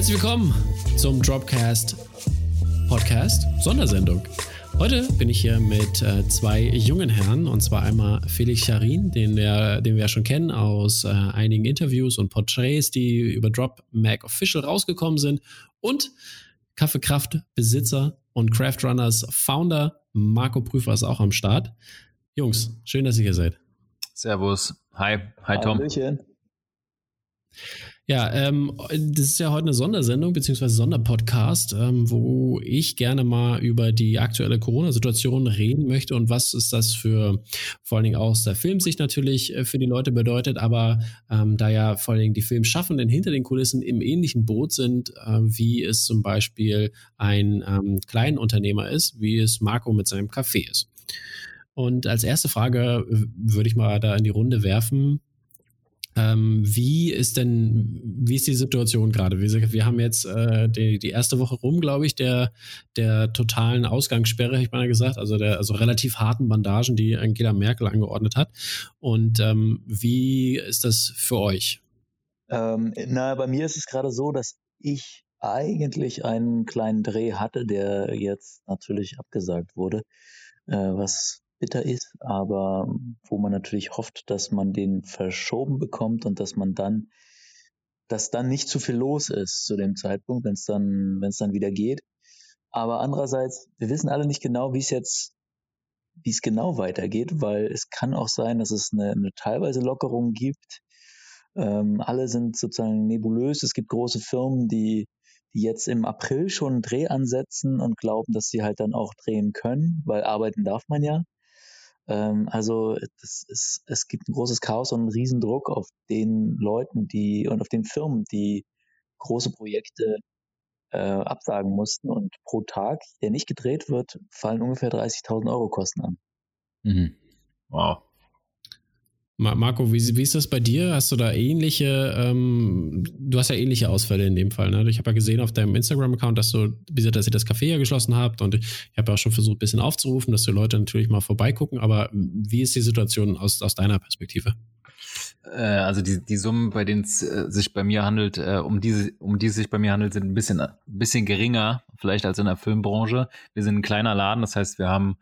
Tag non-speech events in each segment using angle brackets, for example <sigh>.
Herzlich willkommen zum Dropcast Podcast Sondersendung. Heute bin ich hier mit äh, zwei jungen Herren und zwar einmal Felix Charin, den wir, den wir ja schon kennen aus äh, einigen Interviews und Porträts, die über Drop Mac Official rausgekommen sind und Kaffeekraft Besitzer und Craft Runners Founder Marco Prüfer ist auch am Start. Jungs, schön, dass ihr hier seid. Servus. Hi. Hi, Tom. Hallöchen. Ja, ähm, das ist ja heute eine Sondersendung beziehungsweise Sonderpodcast, ähm, wo ich gerne mal über die aktuelle Corona-Situation reden möchte und was ist das für vor allen Dingen aus der Filmsicht natürlich äh, für die Leute bedeutet, aber ähm, da ja vor allen Dingen die Filmschaffenden hinter den Kulissen im ähnlichen Boot sind, äh, wie es zum Beispiel ein ähm, Kleinunternehmer ist, wie es Marco mit seinem Café ist. Und als erste Frage würde ich mal da in die Runde werfen. Ähm, wie ist denn, wie ist die Situation gerade? Wir, wir haben jetzt äh, die, die erste Woche rum, glaube ich, der, der totalen Ausgangssperre, habe ich mal gesagt, also der also relativ harten Bandagen, die Angela Merkel angeordnet hat. Und ähm, wie ist das für euch? Ähm, na, bei mir ist es gerade so, dass ich eigentlich einen kleinen Dreh hatte, der jetzt natürlich abgesagt wurde, äh, was bitter ist, aber wo man natürlich hofft, dass man den verschoben bekommt und dass man dann, dass dann nicht zu viel los ist zu dem Zeitpunkt, wenn es dann, wenn es dann wieder geht. Aber andererseits, wir wissen alle nicht genau, wie es jetzt, wie es genau weitergeht, weil es kann auch sein, dass es eine, eine teilweise Lockerung gibt. Ähm, alle sind sozusagen nebulös. Es gibt große Firmen, die die jetzt im April schon einen Dreh ansetzen und glauben, dass sie halt dann auch drehen können, weil arbeiten darf man ja. Ähm, also das ist, es gibt ein großes Chaos und einen Riesendruck auf den Leuten, die und auf den Firmen, die große Projekte äh, absagen mussten. Und pro Tag, der nicht gedreht wird, fallen ungefähr 30.000 Euro Kosten an. Mhm. Wow. Marco, wie, wie, ist das bei dir? Hast du da ähnliche, ähm, du hast ja ähnliche Ausfälle in dem Fall, ne? Ich habe ja gesehen auf deinem Instagram-Account, dass du, dass ihr das Café ja geschlossen habt und ich habe ja auch schon versucht, ein bisschen aufzurufen, dass die Leute natürlich mal vorbeigucken, aber wie ist die Situation aus, aus deiner Perspektive? Äh, also die, die Summen, bei denen es äh, sich bei mir handelt, äh, um die, um die es sich bei mir handelt, sind ein bisschen, ein bisschen geringer, vielleicht als in der Filmbranche. Wir sind ein kleiner Laden, das heißt, wir haben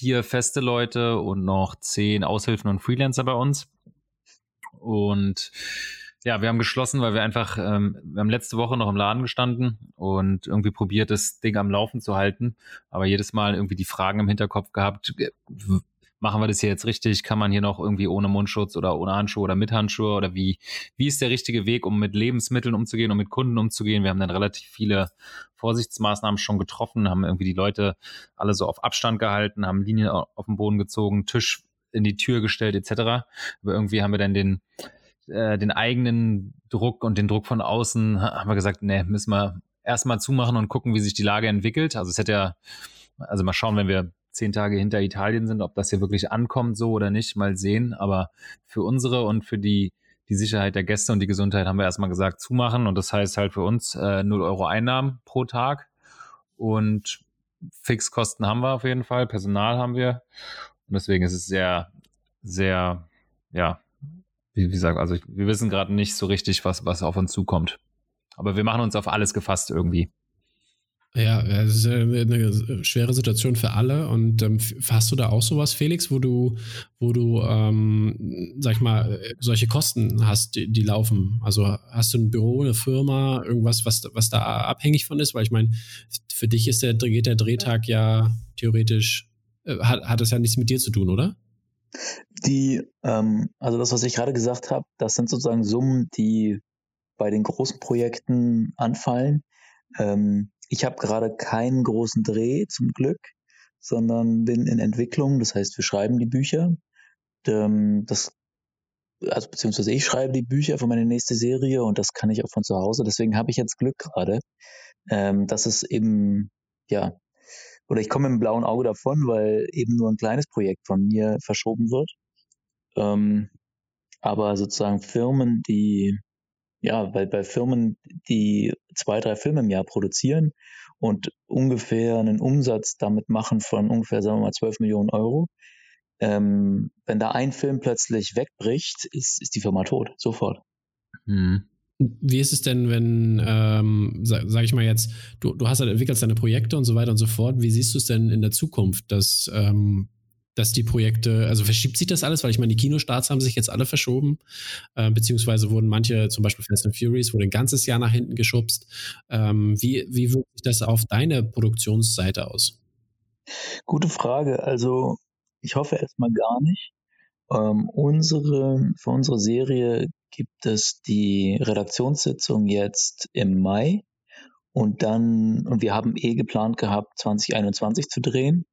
vier feste Leute und noch zehn Aushilfen und Freelancer bei uns. Und ja, wir haben geschlossen, weil wir einfach, ähm, wir haben letzte Woche noch im Laden gestanden und irgendwie probiert, das Ding am Laufen zu halten, aber jedes Mal irgendwie die Fragen im Hinterkopf gehabt, machen wir das hier jetzt richtig? Kann man hier noch irgendwie ohne Mundschutz oder ohne Handschuhe oder mit Handschuhe oder wie, wie ist der richtige Weg, um mit Lebensmitteln umzugehen, um mit Kunden umzugehen? Wir haben dann relativ viele Vorsichtsmaßnahmen schon getroffen, haben irgendwie die Leute alle so auf Abstand gehalten, haben Linien auf den Boden gezogen, Tisch in die Tür gestellt etc. Aber irgendwie haben wir dann den, äh, den eigenen Druck und den Druck von außen, haben wir gesagt, nee, müssen wir erstmal zumachen und gucken, wie sich die Lage entwickelt. Also es hätte ja, also mal schauen, wenn wir zehn Tage hinter Italien sind, ob das hier wirklich ankommt so oder nicht, mal sehen. Aber für unsere und für die, die Sicherheit der Gäste und die Gesundheit haben wir erstmal gesagt, zumachen. Und das heißt halt für uns äh, 0 Euro Einnahmen pro Tag. Und Fixkosten haben wir auf jeden Fall, Personal haben wir. Und deswegen ist es sehr, sehr, ja, wie, wie gesagt, also wir wissen gerade nicht so richtig, was, was auf uns zukommt. Aber wir machen uns auf alles gefasst irgendwie. Ja, es ist eine schwere Situation für alle. Und ähm, hast du da auch sowas, Felix, wo du, wo du, ähm, sag ich mal, solche Kosten hast, die, die, laufen? Also hast du ein Büro, eine Firma, irgendwas, was, was da abhängig von ist? Weil ich meine, für dich ist der, geht der Drehtag ja theoretisch, äh, hat, hat das ja nichts mit dir zu tun, oder? Die, ähm, also das, was ich gerade gesagt habe, das sind sozusagen Summen, die bei den großen Projekten anfallen. Ähm, ich habe gerade keinen großen Dreh zum Glück, sondern bin in Entwicklung. Das heißt, wir schreiben die Bücher. Ähm, das, also beziehungsweise ich schreibe die Bücher für meine nächste Serie und das kann ich auch von zu Hause. Deswegen habe ich jetzt Glück gerade, ähm, dass es eben, ja, oder ich komme im blauen Auge davon, weil eben nur ein kleines Projekt von mir verschoben wird. Ähm, aber sozusagen Firmen, die ja, weil bei Firmen, die zwei, drei Filme im Jahr produzieren und ungefähr einen Umsatz damit machen von ungefähr, sagen wir mal, 12 Millionen Euro, ähm, wenn da ein Film plötzlich wegbricht, ist, ist die Firma tot, sofort. Hm. Wie ist es denn, wenn, ähm, sag, sag, ich mal jetzt, du, du hast halt entwickelst deine Projekte und so weiter und so fort. Wie siehst du es denn in der Zukunft, dass, ähm, dass die Projekte, also verschiebt sich das alles, weil ich meine, die Kinostarts haben sich jetzt alle verschoben, äh, beziehungsweise wurden manche, zum Beispiel Fast and Furious, wurde ein ganzes Jahr nach hinten geschubst. Ähm, wie, wie wirkt sich das auf deine Produktionsseite aus? Gute Frage. Also ich hoffe erstmal gar nicht. Ähm, unsere, für unsere Serie gibt es die Redaktionssitzung jetzt im Mai und dann, und wir haben eh geplant gehabt, 2021 zu drehen.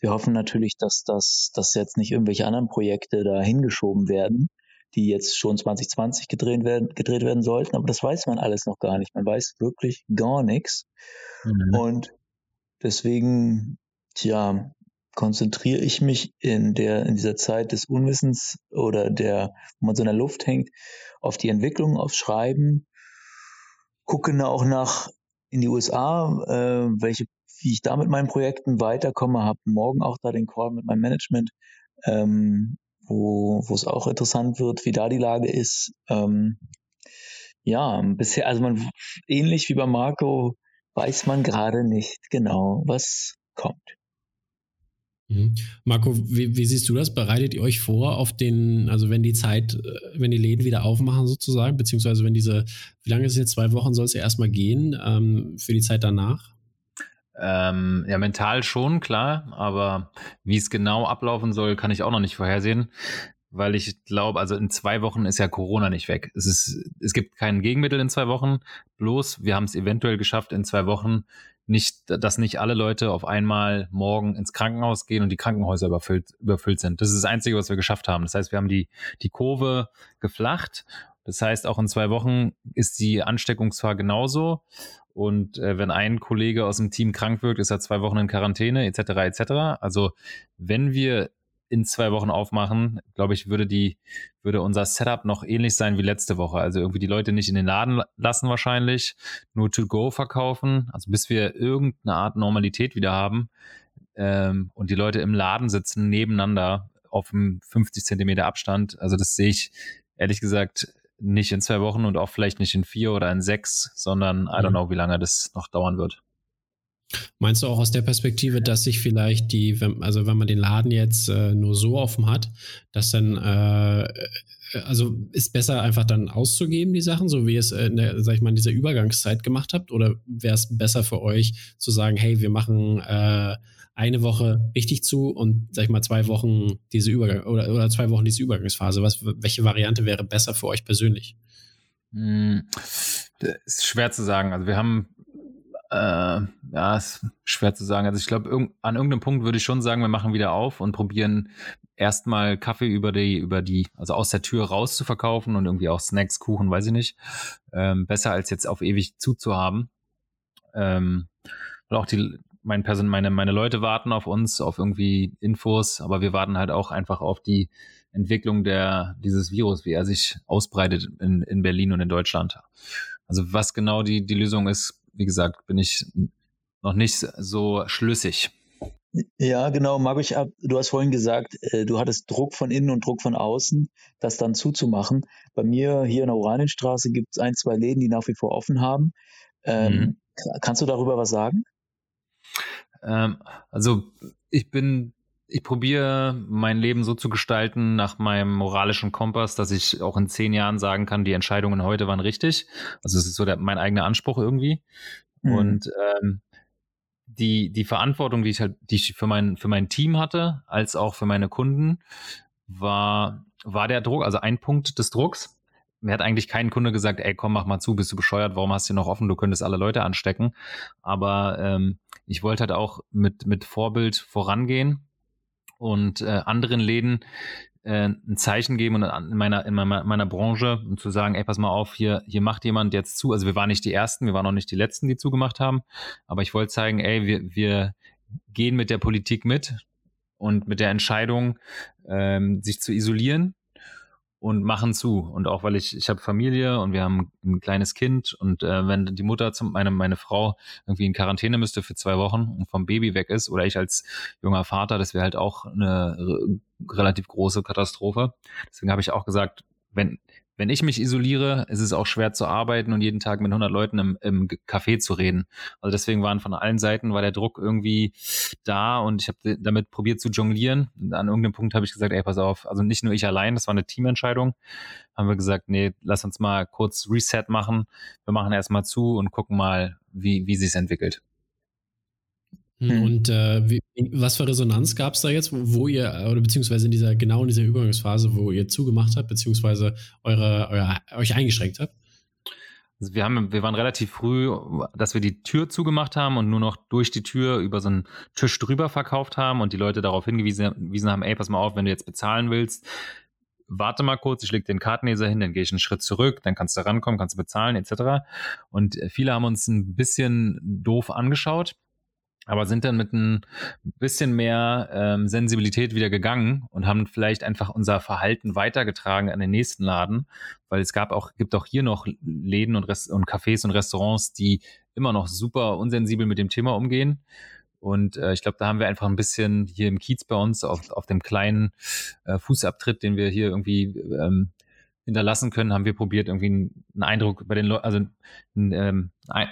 Wir hoffen natürlich, dass das, dass jetzt nicht irgendwelche anderen Projekte da hingeschoben werden, die jetzt schon 2020 gedreht werden, gedreht werden sollten, aber das weiß man alles noch gar nicht. Man weiß wirklich gar nichts. Mhm. Und deswegen, tja, konzentriere ich mich in der, in dieser Zeit des Unwissens oder der, wo man so in der Luft hängt, auf die Entwicklung, aufs Schreiben, gucke auch nach in die USA, äh, welche, wie ich da mit meinen Projekten weiterkomme, habe morgen auch da den Call mit meinem Management, ähm, wo, es auch interessant wird, wie da die Lage ist. Ähm, ja, bisher, also man, ähnlich wie bei Marco, weiß man gerade nicht genau, was kommt. Mhm. Marco, wie, wie, siehst du das? Bereitet ihr euch vor auf den, also wenn die Zeit, äh, wenn die Läden wieder aufmachen sozusagen, beziehungsweise wenn diese, wie lange ist es jetzt? Zwei Wochen soll es ja erstmal gehen ähm, für die Zeit danach? Ähm, ja, mental schon, klar, aber wie es genau ablaufen soll, kann ich auch noch nicht vorhersehen, weil ich glaube, also in zwei Wochen ist ja Corona nicht weg. Es, ist, es gibt kein Gegenmittel in zwei Wochen, bloß wir haben es eventuell geschafft, in zwei Wochen nicht, dass nicht alle Leute auf einmal morgen ins Krankenhaus gehen und die Krankenhäuser überfüllt, überfüllt sind. Das ist das Einzige, was wir geschafft haben. Das heißt, wir haben die, die Kurve geflacht. Das heißt, auch in zwei Wochen ist die Ansteckung zwar genauso. Und äh, wenn ein Kollege aus dem Team krank wird, ist er zwei Wochen in Quarantäne, etc. etc. Also wenn wir in zwei Wochen aufmachen, glaube ich, würde die, würde unser Setup noch ähnlich sein wie letzte Woche. Also irgendwie die Leute nicht in den Laden lassen wahrscheinlich, nur to go verkaufen, also bis wir irgendeine Art Normalität wieder haben ähm, und die Leute im Laden sitzen nebeneinander auf einem 50 Zentimeter Abstand. Also das sehe ich ehrlich gesagt nicht in zwei Wochen und auch vielleicht nicht in vier oder in sechs, sondern I don't mhm. know, wie lange das noch dauern wird. Meinst du auch aus der Perspektive, dass sich vielleicht die, also wenn man den Laden jetzt äh, nur so offen hat, dass dann, äh, also ist besser einfach dann auszugeben, die Sachen, so wie ihr es in der, sag ich mal, in dieser Übergangszeit gemacht habt? Oder wäre es besser für euch zu sagen, hey, wir machen äh, eine Woche richtig zu und, sag ich mal, zwei Wochen diese Übergang oder, oder zwei Wochen diese Übergangsphase? Was, welche Variante wäre besser für euch persönlich? Hm, das ist schwer zu sagen. Also wir haben äh, ja, ist schwer zu sagen. Also ich glaube, irg an irgendeinem Punkt würde ich schon sagen, wir machen wieder auf und probieren erstmal Kaffee über die, über die, also aus der Tür raus zu verkaufen und irgendwie auch Snacks, Kuchen, weiß ich nicht. Ähm, besser als jetzt auf ewig zuzuhaben. Ähm, und auch die, mein Person, meine, meine Leute warten auf uns, auf irgendwie Infos, aber wir warten halt auch einfach auf die Entwicklung der, dieses Virus, wie er sich ausbreitet in, in Berlin und in Deutschland. Also was genau die, die Lösung ist, wie gesagt, bin ich noch nicht so schlüssig. Ja, genau, hab, du hast vorhin gesagt, äh, du hattest Druck von innen und Druck von außen, das dann zuzumachen. Bei mir hier in der Oranienstraße gibt es ein, zwei Läden, die nach wie vor offen haben. Ähm, mhm. Kannst du darüber was sagen? Ähm, also ich bin ich probiere mein Leben so zu gestalten nach meinem moralischen Kompass, dass ich auch in zehn Jahren sagen kann, die Entscheidungen heute waren richtig. Also es ist so der, mein eigener Anspruch irgendwie. Mhm. Und ähm, die, die Verantwortung, die ich halt, die ich für mein, für mein Team hatte, als auch für meine Kunden, war, war der Druck, also ein Punkt des Drucks. Mir hat eigentlich kein Kunde gesagt, ey, komm, mach mal zu, bist du bescheuert, warum hast du noch offen, du könntest alle Leute anstecken. Aber ähm, ich wollte halt auch mit, mit Vorbild vorangehen und äh, anderen Läden äh, ein Zeichen geben und in meiner, in meiner, meiner Branche und zu sagen, ey, pass mal auf, hier, hier macht jemand jetzt zu. Also wir waren nicht die Ersten, wir waren auch nicht die Letzten, die zugemacht haben. Aber ich wollte zeigen, ey, wir, wir gehen mit der Politik mit und mit der Entscheidung, ähm, sich zu isolieren und machen zu. Und auch weil ich, ich habe Familie und wir haben ein kleines Kind und äh, wenn die Mutter, zum, meine, meine Frau irgendwie in Quarantäne müsste für zwei Wochen und vom Baby weg ist oder ich als junger Vater, das wäre halt auch eine relativ große Katastrophe. Deswegen habe ich auch gesagt, wenn, wenn ich mich isoliere, ist es auch schwer zu arbeiten und jeden Tag mit 100 Leuten im, im Café zu reden. Also deswegen waren von allen Seiten war der Druck irgendwie da und ich habe damit probiert zu jonglieren. Und an irgendeinem Punkt habe ich gesagt, ey, pass auf, also nicht nur ich allein, das war eine Teamentscheidung. Haben wir gesagt, nee, lass uns mal kurz Reset machen. Wir machen erstmal zu und gucken mal, wie, wie sich entwickelt. Hm. Und äh, wie, was für Resonanz gab es da jetzt, wo ihr, oder beziehungsweise in dieser, genau in dieser Übergangsphase, wo ihr zugemacht habt, beziehungsweise eure, euer, euch eingeschränkt habt? Also wir, haben, wir waren relativ früh, dass wir die Tür zugemacht haben und nur noch durch die Tür über so einen Tisch drüber verkauft haben und die Leute darauf hingewiesen haben, ey, pass mal auf, wenn du jetzt bezahlen willst, warte mal kurz, ich leg den Kartenleser hin, dann gehe ich einen Schritt zurück, dann kannst du rankommen, kannst du bezahlen, etc. Und viele haben uns ein bisschen doof angeschaut aber sind dann mit ein bisschen mehr ähm, Sensibilität wieder gegangen und haben vielleicht einfach unser Verhalten weitergetragen an den nächsten Laden, weil es gab auch, gibt auch hier noch Läden und, Rest und Cafés und Restaurants, die immer noch super unsensibel mit dem Thema umgehen. Und äh, ich glaube, da haben wir einfach ein bisschen hier im Kiez bei uns auf, auf dem kleinen äh, Fußabtritt, den wir hier irgendwie ähm, hinterlassen können, haben wir probiert, irgendwie einen Eindruck bei den Leuten, also ähm, ein,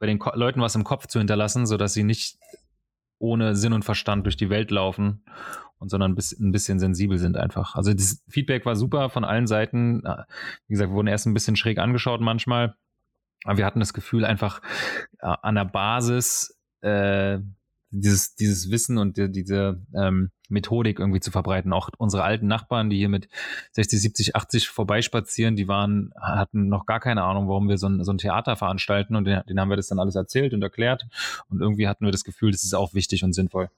bei den Ko Leuten was im Kopf zu hinterlassen, sodass sie nicht ohne Sinn und Verstand durch die Welt laufen und sondern ein bisschen, ein bisschen sensibel sind einfach. Also das Feedback war super von allen Seiten. Wie gesagt, wir wurden erst ein bisschen schräg angeschaut manchmal, aber wir hatten das Gefühl einfach äh, an der Basis äh, dieses, dieses Wissen und die, diese ähm, Methodik irgendwie zu verbreiten. Auch unsere alten Nachbarn, die hier mit 60, 70, 80 vorbeispazieren, die waren, hatten noch gar keine Ahnung, warum wir so ein, so ein Theater veranstalten und denen, denen haben wir das dann alles erzählt und erklärt. Und irgendwie hatten wir das Gefühl, das ist auch wichtig und sinnvoll.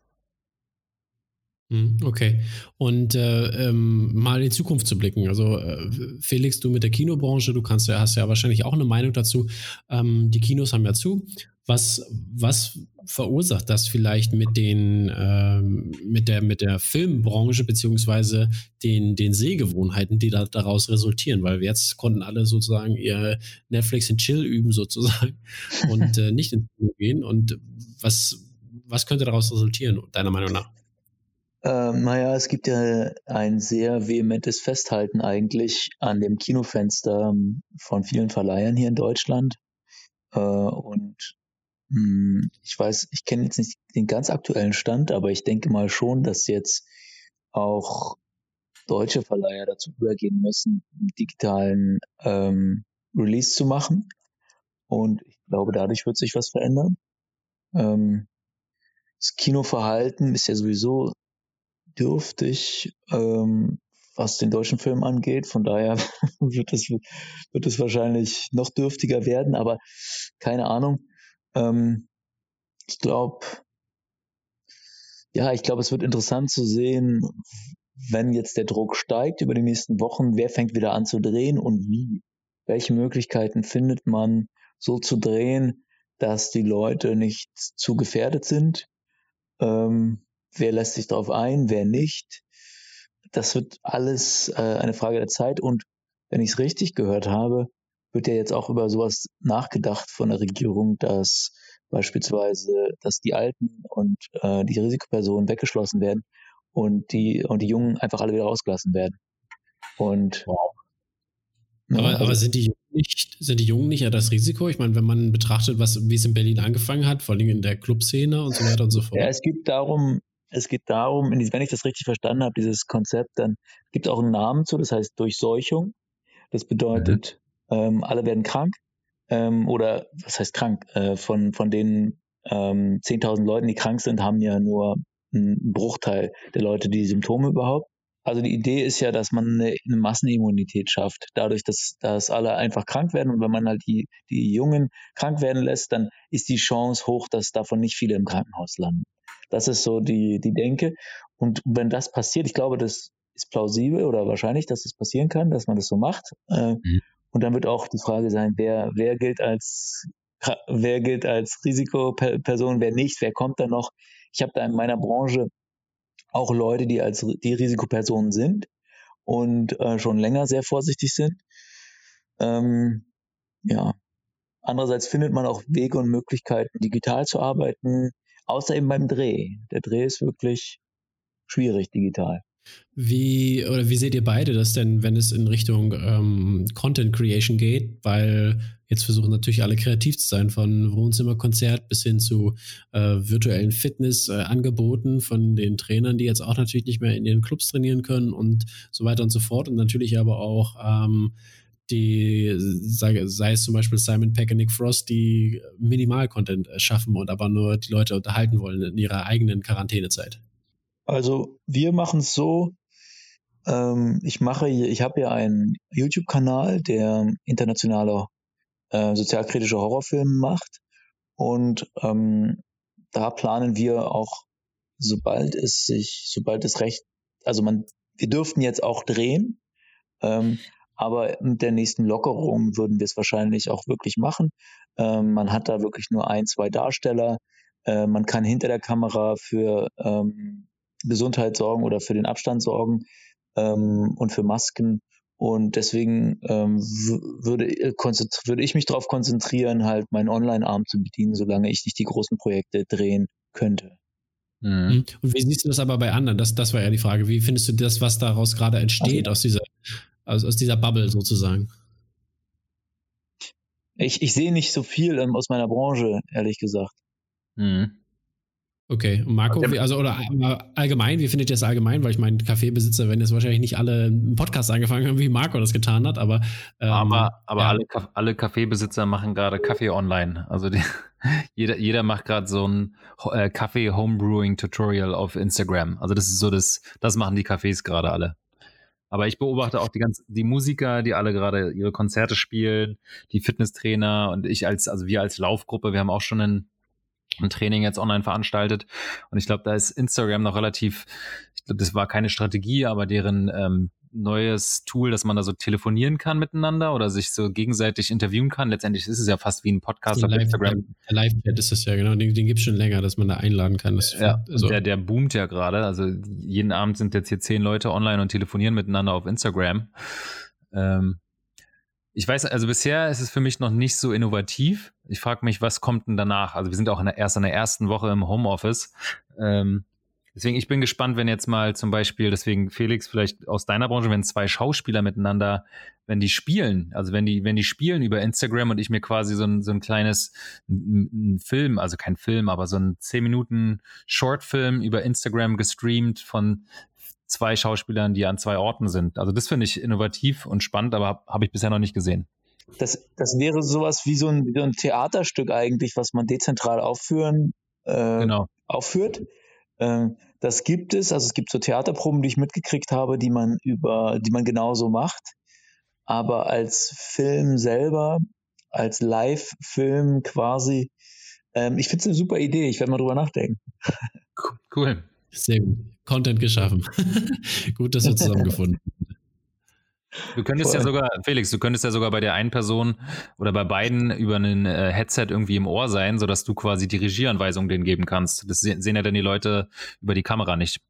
Hm, okay. Und äh, ähm, mal in Zukunft zu blicken. Also äh, Felix, du mit der Kinobranche, du kannst hast ja wahrscheinlich auch eine Meinung dazu. Ähm, die Kinos haben ja zu. Was, was verursacht das vielleicht mit den ähm, mit der mit der Filmbranche beziehungsweise den den Sehgewohnheiten, die da, daraus resultieren? Weil wir jetzt konnten alle sozusagen ihr Netflix in Chill üben sozusagen <laughs> und äh, nicht ins Kino gehen. Und was was könnte daraus resultieren deiner Meinung nach? Ähm, naja, es gibt ja ein sehr vehementes Festhalten eigentlich an dem Kinofenster ähm, von vielen Verleihern hier in Deutschland. Äh, und ich weiß, ich kenne jetzt nicht den ganz aktuellen Stand, aber ich denke mal schon, dass jetzt auch deutsche Verleiher dazu übergehen müssen, digitalen ähm, Release zu machen. Und ich glaube, dadurch wird sich was verändern. Ähm, das Kinoverhalten ist ja sowieso dürftig, ähm, was den deutschen Film angeht. Von daher <laughs> wird es, wird es wahrscheinlich noch dürftiger werden, aber keine Ahnung. Ähm, ich glaube, ja, ich glaube, es wird interessant zu sehen, wenn jetzt der Druck steigt über die nächsten Wochen, wer fängt wieder an zu drehen und wie? Welche Möglichkeiten findet man, so zu drehen, dass die Leute nicht zu gefährdet sind? Ähm, wer lässt sich darauf ein, wer nicht? Das wird alles äh, eine Frage der Zeit und wenn ich es richtig gehört habe, wird ja jetzt auch über sowas nachgedacht von der Regierung, dass beispielsweise, dass die Alten und äh, die Risikopersonen weggeschlossen werden und die und die Jungen einfach alle wieder rausgelassen werden. Und wow. Ne, aber, also, aber sind die Jungen nicht, sind die Jungen nicht ja das Risiko? Ich meine, wenn man betrachtet, was, wie es in Berlin angefangen hat, vor allem in der Clubszene und so weiter und so fort. Ja, es geht darum, es geht darum, wenn ich das richtig verstanden habe, dieses Konzept, dann gibt es auch einen Namen zu, das heißt Durchseuchung. Das bedeutet, ähm, alle werden krank ähm, oder was heißt krank? Äh, von, von den ähm, 10.000 Leuten, die krank sind, haben ja nur einen Bruchteil der Leute die Symptome überhaupt. Also die Idee ist ja, dass man eine, eine Massenimmunität schafft, dadurch, dass, dass alle einfach krank werden. Und wenn man halt die, die Jungen krank werden lässt, dann ist die Chance hoch, dass davon nicht viele im Krankenhaus landen. Das ist so die, die Denke. Und wenn das passiert, ich glaube, das ist plausibel oder wahrscheinlich, dass das passieren kann, dass man das so macht. Äh, mhm. Und dann wird auch die Frage sein, wer, wer gilt als wer gilt als Risikoperson, wer nicht, wer kommt da noch. Ich habe da in meiner Branche auch Leute, die als die Risikopersonen sind und äh, schon länger sehr vorsichtig sind. Ähm, ja. Andererseits findet man auch Wege und Möglichkeiten, digital zu arbeiten, außer eben beim Dreh. Der Dreh ist wirklich schwierig digital. Wie oder wie seht ihr beide das denn, wenn es in Richtung ähm, Content Creation geht? Weil jetzt versuchen natürlich alle kreativ zu sein, von Wohnzimmerkonzert bis hin zu äh, virtuellen Fitnessangeboten äh, von den Trainern, die jetzt auch natürlich nicht mehr in ihren Clubs trainieren können und so weiter und so fort. Und natürlich aber auch ähm, die, sei, sei, es zum Beispiel Simon Peck und Nick Frost, die Minimal-Content schaffen und aber nur die Leute unterhalten wollen in ihrer eigenen Quarantänezeit. Also wir machen es so, ähm, ich mache, ich habe ja einen YouTube-Kanal, der internationale äh, sozialkritische Horrorfilme macht. Und ähm, da planen wir auch, sobald es sich, sobald es recht, also man, wir dürften jetzt auch drehen, ähm, aber mit der nächsten Lockerung würden wir es wahrscheinlich auch wirklich machen. Ähm, man hat da wirklich nur ein, zwei Darsteller. Äh, man kann hinter der Kamera für ähm, Gesundheit sorgen oder für den Abstand sorgen ähm, und für Masken. Und deswegen ähm, würde, äh, würde ich mich darauf konzentrieren, halt meinen Online-Arm zu bedienen, solange ich nicht die großen Projekte drehen könnte. Mhm. mhm. Und wie siehst du das aber bei anderen? Das, das war ja die Frage. Wie findest du das, was daraus gerade entsteht, also, aus, dieser, aus, aus dieser Bubble sozusagen? Ich, ich sehe nicht so viel ähm, aus meiner Branche, ehrlich gesagt. Mhm. Okay, und Marco, wie, also oder allgemein, wie findet ihr das allgemein? Weil ich meine, Kaffeebesitzer werden jetzt wahrscheinlich nicht alle einen Podcast angefangen haben, wie Marco das getan hat, aber. Ähm, aber aber ja. alle, alle Kaffeebesitzer machen gerade Kaffee online. Also die, <laughs> jeder, jeder macht gerade so ein äh, Kaffee Homebrewing Tutorial auf Instagram. Also das ist so das, das machen die Cafés gerade alle. Aber ich beobachte auch die ganz, die Musiker, die alle gerade ihre Konzerte spielen, die Fitnesstrainer und ich als, also wir als Laufgruppe, wir haben auch schon einen ein Training jetzt online veranstaltet. Und ich glaube, da ist Instagram noch relativ, ich glaube, das war keine Strategie, aber deren ähm, neues Tool, dass man da so telefonieren kann miteinander oder sich so gegenseitig interviewen kann. Letztendlich ist es ja fast wie ein Podcast auf Live, Instagram. Der Live-Chat ist es ja, genau. Den, den gibt es schon länger, dass man da einladen kann. Das ja, so. der, der boomt ja gerade. Also jeden Abend sind jetzt hier zehn Leute online und telefonieren miteinander auf Instagram. Ähm, ich weiß, also bisher ist es für mich noch nicht so innovativ. Ich frage mich, was kommt denn danach? Also wir sind auch in der, erst in der ersten Woche im Homeoffice. Ähm, deswegen, ich bin gespannt, wenn jetzt mal zum Beispiel, deswegen Felix, vielleicht aus deiner Branche, wenn zwei Schauspieler miteinander, wenn die spielen, also wenn die, wenn die spielen über Instagram und ich mir quasi so ein, so ein kleines ein, Film, also kein Film, aber so ein 10 Minuten Shortfilm über Instagram gestreamt von zwei Schauspielern, die an zwei Orten sind. Also das finde ich innovativ und spannend, aber habe hab ich bisher noch nicht gesehen. Das, das wäre sowas wie so ein, wie ein Theaterstück eigentlich, was man dezentral aufführen, äh, genau. aufführt. Äh, das gibt es, also es gibt so Theaterproben, die ich mitgekriegt habe, die man über, die man genauso macht. Aber als Film selber, als Live-Film quasi, ähm, ich finde es eine super Idee. Ich werde mal drüber nachdenken. Cool. Sehr gut. Content geschaffen. <laughs> gut, dass wir zusammengefunden Du könntest Voll. ja sogar, Felix, du könntest ja sogar bei der einen Person oder bei beiden über ein äh, Headset irgendwie im Ohr sein, sodass du quasi die Regieanweisung denen geben kannst. Das sehen ja dann die Leute über die Kamera nicht.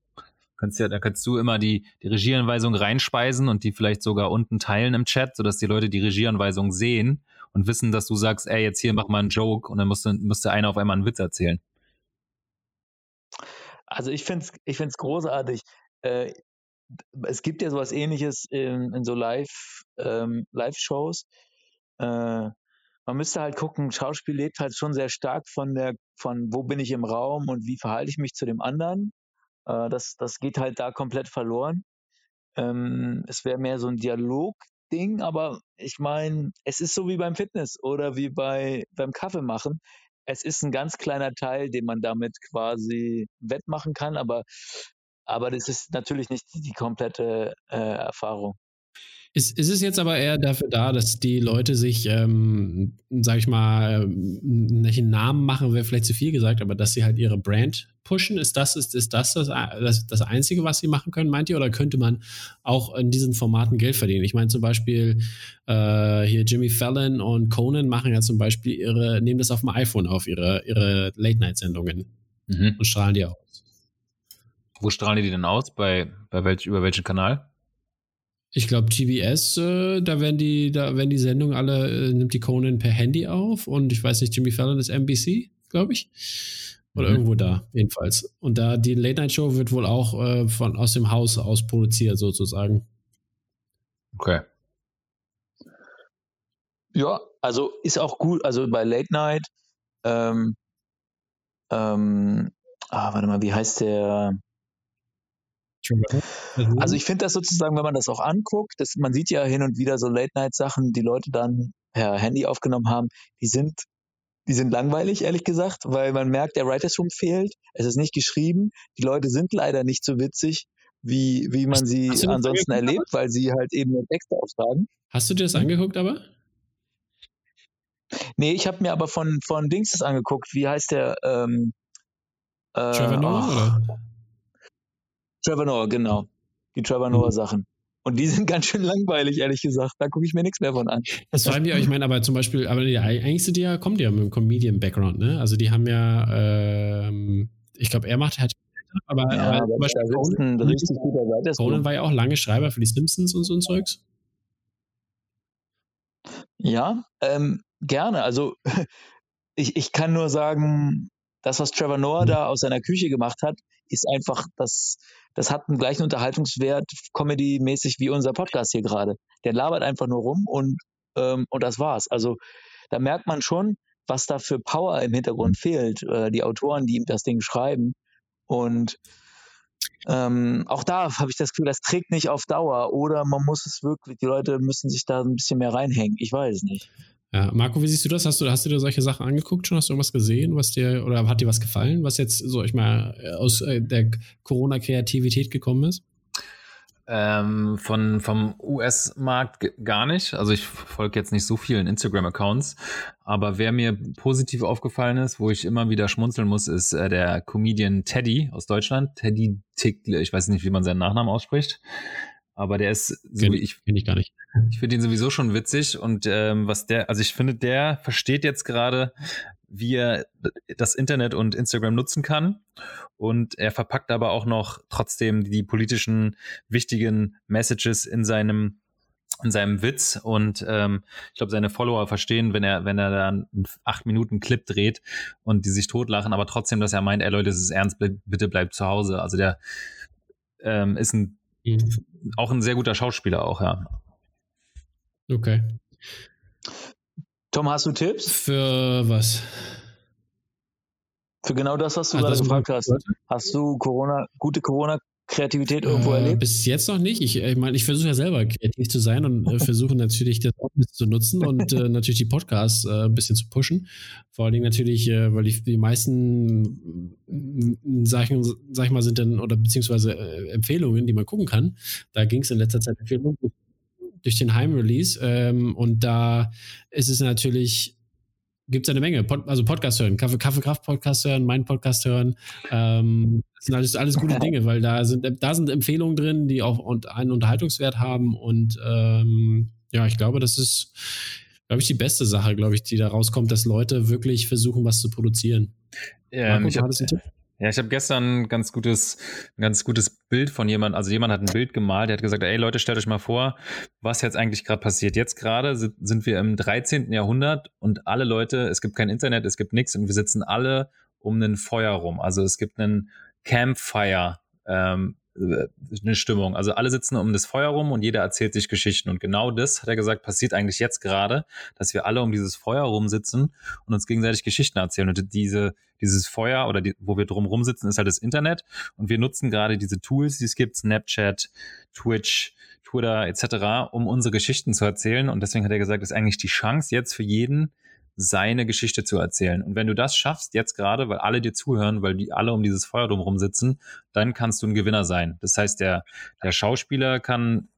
Kannst ja, da kannst du immer die, die Regieanweisung reinspeisen und die vielleicht sogar unten teilen im Chat, sodass die Leute die Regieanweisung sehen und wissen, dass du sagst, ey, jetzt hier mach mal einen Joke und dann musste, musste einer auf einmal einen Witz erzählen. Also ich finde es ich find's großartig. Äh, es gibt ja sowas ähnliches in, in so Live, ähm, Live-Shows. Äh, man müsste halt gucken, Schauspiel lebt halt schon sehr stark von der, von wo bin ich im Raum und wie verhalte ich mich zu dem anderen. Äh, das, das geht halt da komplett verloren. Ähm, es wäre mehr so ein Dialog-Ding, aber ich meine, es ist so wie beim Fitness oder wie bei, beim Kaffee machen es ist ein ganz kleiner Teil, den man damit quasi wettmachen kann, aber, aber das ist natürlich nicht die komplette äh, Erfahrung. Ist, ist es jetzt aber eher dafür da, dass die Leute sich, ähm, sag ich mal, nicht einen Namen machen, wäre vielleicht zu viel gesagt, aber dass sie halt ihre Brand pushen? Ist das, ist, ist das, das, das das Einzige, was sie machen können, meint ihr? Oder könnte man auch in diesen Formaten Geld verdienen? Ich meine zum Beispiel äh, hier Jimmy Fallon und Conan machen ja zum Beispiel ihre, nehmen das auf dem iPhone auf, ihre, ihre Late-Night-Sendungen mhm. und strahlen die aus. Wo strahlen die denn aus? Bei, bei welch, über welchen Kanal? Ich glaube, TBS, äh, da werden die, da werden die Sendungen alle, äh, nimmt die Conan per Handy auf und ich weiß nicht, Jimmy Fallon ist NBC, glaube ich. Oder mhm. irgendwo da, jedenfalls. Und da die Late Night Show wird wohl auch äh, von aus dem Haus aus produziert, sozusagen. Okay. Ja, also ist auch gut. Also bei Late Night, ähm, ähm, ah, warte mal, wie heißt der? Also ich finde das sozusagen, wenn man das auch anguckt, das, man sieht ja hin und wieder so Late-Night-Sachen, die Leute dann per Handy aufgenommen haben, die sind, die sind langweilig, ehrlich gesagt, weil man merkt, der Writers Room fehlt, es ist nicht geschrieben, die Leute sind leider nicht so witzig, wie, wie man sie ansonsten erlebt, weil sie halt eben nur Texte aufsagen. Hast du dir das angeguckt aber? Nee, ich habe mir aber von, von Dings das angeguckt. Wie heißt der? Ähm, äh, Trevor Noah, oh. oder? Trevor Noah, genau. Die Trevor Noah mhm. Sachen. Und die sind <laughs> ganz schön langweilig, ehrlich gesagt. Da gucke ich mir nichts mehr von an. Das fragen wir, ich meine, aber zum Beispiel, aber ja, eigentlich sind die ja, kommen die ja mit einem Comedian-Background, ne? Also die haben ja, ähm, ich glaube, er macht halt, aber, ja, aber, zum Beispiel Conan, richtig guter Conan war ja auch lange Schreiber für die Simpsons und so ein Zeugs. Ja, ähm, gerne. Also <laughs> ich, ich kann nur sagen, das, was Trevor Noah da aus seiner Küche gemacht hat, ist einfach, das, das hat einen gleichen Unterhaltungswert, Comedy-mäßig wie unser Podcast hier gerade. Der labert einfach nur rum und, ähm, und das war's. Also da merkt man schon, was da für Power im Hintergrund fehlt. Äh, die Autoren, die ihm das Ding schreiben. Und ähm, auch da habe ich das Gefühl, das trägt nicht auf Dauer. Oder man muss es wirklich, die Leute müssen sich da ein bisschen mehr reinhängen. Ich weiß es nicht. Ja, Marco, wie siehst du das? Hast du, hast du dir solche Sachen angeguckt schon? Hast du irgendwas gesehen, was dir, oder hat dir was gefallen, was jetzt, so ich mal, aus äh, der Corona-Kreativität gekommen ist? Ähm, von, vom US-Markt gar nicht. Also ich folge jetzt nicht so vielen Instagram-Accounts. Aber wer mir positiv aufgefallen ist, wo ich immer wieder schmunzeln muss, ist äh, der Comedian Teddy aus Deutschland. Teddy Tickle, ich weiß nicht, wie man seinen Nachnamen ausspricht. Aber der ist so kenn, ich kenn ich gar nicht. Ich finde ihn sowieso schon witzig und ähm, was der, also ich finde, der versteht jetzt gerade, wie er das Internet und Instagram nutzen kann. Und er verpackt aber auch noch trotzdem die politischen wichtigen Messages in seinem in seinem Witz und ähm, ich glaube, seine Follower verstehen, wenn er, wenn er dann einen acht Minuten Clip dreht und die sich totlachen, aber trotzdem, dass er meint, ey Leute, es ist ernst, bitte bleibt zu Hause. Also der ähm, ist ein Mhm. Auch ein sehr guter Schauspieler auch, ja. Okay. Tom, hast du Tipps? Für was? Für genau das, was du also gerade gefragt hast. Hast du Corona, gute Corona Kreativität irgendwo äh, erlebt? Bis jetzt noch nicht. Ich, ich meine, ich versuche ja selber kreativ zu sein und äh, versuche natürlich das auch ein bisschen zu nutzen und äh, natürlich die Podcasts äh, ein bisschen zu pushen. Vor allen Dingen natürlich, äh, weil die, die meisten Sachen, sag ich mal, sind dann, oder beziehungsweise äh, Empfehlungen, die man gucken kann. Da ging es in letzter Zeit viel durch den Heim-Release. Ähm, und da ist es natürlich gibt es eine Menge. Pod, also Podcast hören, Kaffee, Kaffeekraft Podcast hören, mein Podcast hören. Ähm, das sind alles, alles gute <laughs> Dinge, weil da sind, da sind Empfehlungen drin, die auch einen Unterhaltungswert haben. Und ähm, ja, ich glaube, das ist, glaube ich, die beste Sache, glaube ich, die da rauskommt, dass Leute wirklich versuchen, was zu produzieren. Ja, Marco, ich hab, ja, ich habe gestern ein ganz gutes, ganz gutes Bild von jemand, also jemand hat ein Bild gemalt, der hat gesagt, ey Leute, stellt euch mal vor, was jetzt eigentlich gerade passiert. Jetzt gerade sind, wir im 13. Jahrhundert und alle Leute, es gibt kein Internet, es gibt nichts und wir sitzen alle um ein Feuer rum. Also es gibt einen Campfire, ähm, äh, eine Stimmung. Also alle sitzen um das Feuer rum und jeder erzählt sich Geschichten. Und genau das, hat er gesagt, passiert eigentlich jetzt gerade, dass wir alle um dieses Feuer rumsitzen und uns gegenseitig Geschichten erzählen. Und diese, dieses Feuer oder die, wo wir drum rumsitzen, ist halt das Internet. Und wir nutzen gerade diese Tools, die es gibt, Snapchat, Twitch, Twitter etc., um unsere Geschichten zu erzählen. Und deswegen hat er gesagt, ist eigentlich die Chance jetzt für jeden, seine Geschichte zu erzählen. Und wenn du das schaffst, jetzt gerade, weil alle dir zuhören, weil die alle um dieses Feuer drumherum sitzen, dann kannst du ein Gewinner sein. Das heißt, der, der Schauspieler kann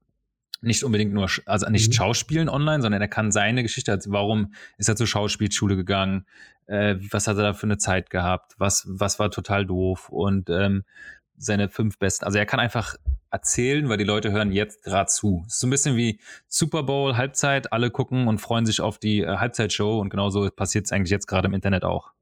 nicht unbedingt nur, also nicht mhm. schauspielen online, sondern er kann seine Geschichte erzählen. Warum ist er zur Schauspielschule gegangen? Äh, was hat er da für eine Zeit gehabt? Was, was war total doof? Und ähm, seine fünf besten. Also er kann einfach erzählen, weil die Leute hören jetzt gerade zu. Ist so ein bisschen wie Super Bowl, Halbzeit, alle gucken und freuen sich auf die äh, Halbzeitshow und genauso passiert es eigentlich jetzt gerade im Internet auch.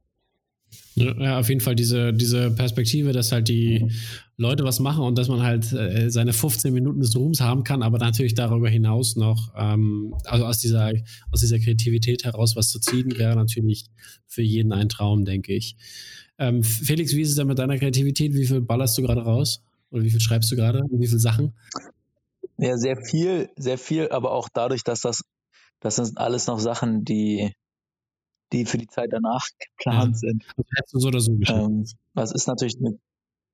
Ja, auf jeden Fall diese, diese Perspektive, dass halt die Leute was machen und dass man halt äh, seine 15 Minuten des Ruhms haben kann, aber natürlich darüber hinaus noch, ähm, also aus dieser, aus dieser Kreativität heraus was zu ziehen, wäre natürlich für jeden ein Traum, denke ich. Ähm, Felix, wie ist es denn mit deiner Kreativität? Wie viel ballerst du gerade raus? Oder wie viel schreibst du gerade? Wie viele Sachen? Ja, sehr viel, sehr viel, aber auch dadurch, dass das, das sind alles noch Sachen, die, die für die Zeit danach geplant ja. sind. Das hättest du so oder so ähm, Was ist natürlich eine,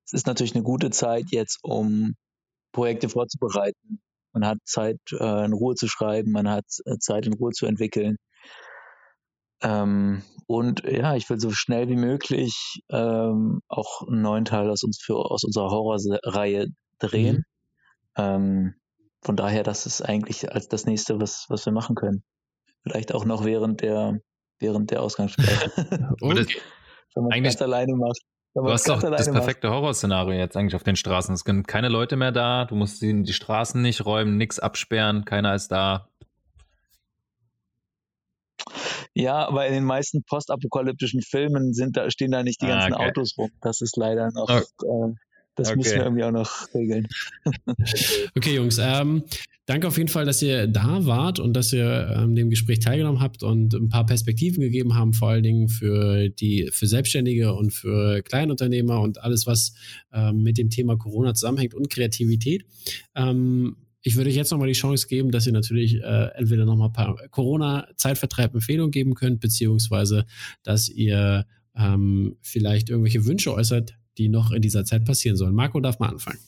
es ist natürlich eine gute Zeit jetzt, um Projekte vorzubereiten. Man hat Zeit, äh, in Ruhe zu schreiben, man hat äh, Zeit, in Ruhe zu entwickeln. Ähm, und ja, ich will so schnell wie möglich ähm, auch einen neuen Teil aus, uns für, aus unserer Horrorreihe drehen. Mhm. Ähm, von daher, das ist eigentlich als das nächste, was, was wir machen können. Vielleicht auch noch während der, während der Ausgangssperre. <laughs> <laughs> okay. Wenn man es alleine macht. Du hast doch das perfekte Horrorszenario jetzt eigentlich auf den Straßen. Es sind keine Leute mehr da, du musst die, die Straßen nicht räumen, nichts absperren, keiner ist da. Ja, aber in den meisten postapokalyptischen Filmen sind da, stehen da nicht die ah, ganzen okay. Autos rum. Das ist leider noch, okay. äh, das okay. müssen wir irgendwie auch noch regeln. <laughs> okay, Jungs, ähm, Danke auf jeden Fall, dass ihr da wart und dass ihr ähm, dem Gespräch teilgenommen habt und ein paar Perspektiven gegeben haben, vor allen Dingen für die für Selbstständige und für Kleinunternehmer und alles, was ähm, mit dem Thema Corona zusammenhängt und Kreativität. Ähm, ich würde euch jetzt nochmal die Chance geben, dass ihr natürlich äh, entweder nochmal ein paar Corona-Zeitvertreib-Empfehlungen geben könnt, beziehungsweise dass ihr ähm, vielleicht irgendwelche Wünsche äußert, die noch in dieser Zeit passieren sollen. Marco darf mal anfangen.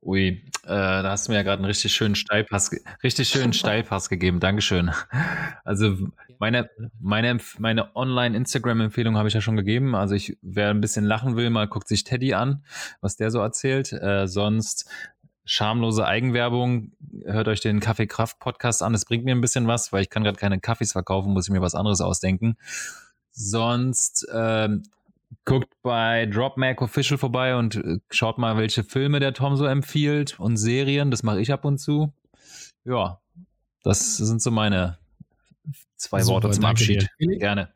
Ui, äh, da hast du mir ja gerade einen richtig schönen Steilpass, richtig schönen Steilpass gegeben. Dankeschön. Also meine, meine, meine Online-Instagram-Empfehlung habe ich ja schon gegeben. Also ich, wer ein bisschen lachen will, mal guckt sich Teddy an, was der so erzählt. Äh, sonst schamlose Eigenwerbung. Hört euch den Kaffee Kraft Podcast an. Das bringt mir ein bisschen was, weil ich kann gerade keine Kaffees verkaufen, muss ich mir was anderes ausdenken. Sonst ähm, guckt bei DropMac Official vorbei und äh, schaut mal, welche Filme der Tom so empfiehlt und Serien. Das mache ich ab und zu. Ja, das sind so meine zwei Super, Worte zum Abschied. Dir. Gerne.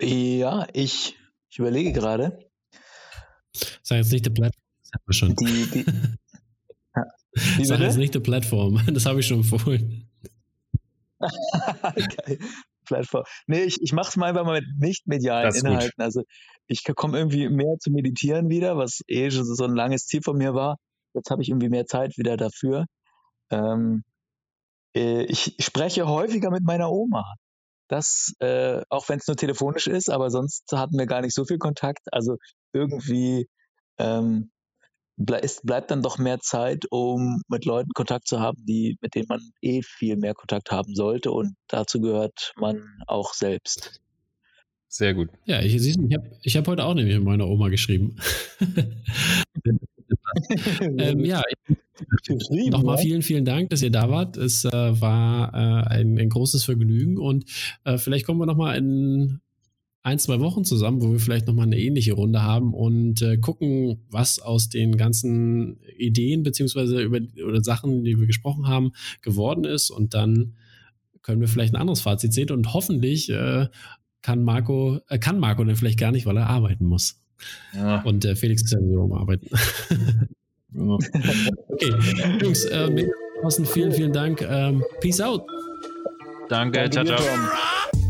Ja, ich, ich überlege gerade. Sag <laughs> jetzt nicht die Plattform. Die, die, Sag jetzt nicht die Plattform. Das habe ich schon empfohlen. <laughs> Geil. Plattform. Nee, ich, ich mache es mal einfach mal mit nicht medialen Inhalten. Gut. Also ich komme irgendwie mehr zu meditieren wieder, was eh schon so ein langes Ziel von mir war. Jetzt habe ich irgendwie mehr Zeit wieder dafür. Ähm, äh, ich spreche häufiger mit meiner Oma. Das, äh, auch wenn es nur telefonisch ist, aber sonst hatten wir gar nicht so viel Kontakt. Also irgendwie ähm, es bleibt dann doch mehr Zeit, um mit Leuten Kontakt zu haben, die, mit denen man eh viel mehr Kontakt haben sollte. Und dazu gehört man auch selbst. Sehr gut. Ja, ich, ich habe ich hab heute auch nämlich mit meiner Oma geschrieben. <laughs> ähm, ja, nochmal vielen, vielen Dank, dass ihr da wart. Es äh, war äh, ein, ein, großes Vergnügen und äh, vielleicht kommen wir nochmal in ein, zwei Wochen zusammen, wo wir vielleicht nochmal eine ähnliche Runde haben und äh, gucken, was aus den ganzen Ideen beziehungsweise über oder Sachen, die wir gesprochen haben, geworden ist. Und dann können wir vielleicht ein anderes Fazit sehen und hoffentlich äh, kann Marco, äh, kann Marco dann vielleicht gar nicht, weil er arbeiten muss. Ja. Und äh, Felix ist ja sowieso am Arbeiten. <laughs> <laughs> okay, Jungs, äh, vielen, vielen Dank. Ähm, peace out. Danke, Danke ciao, ciao.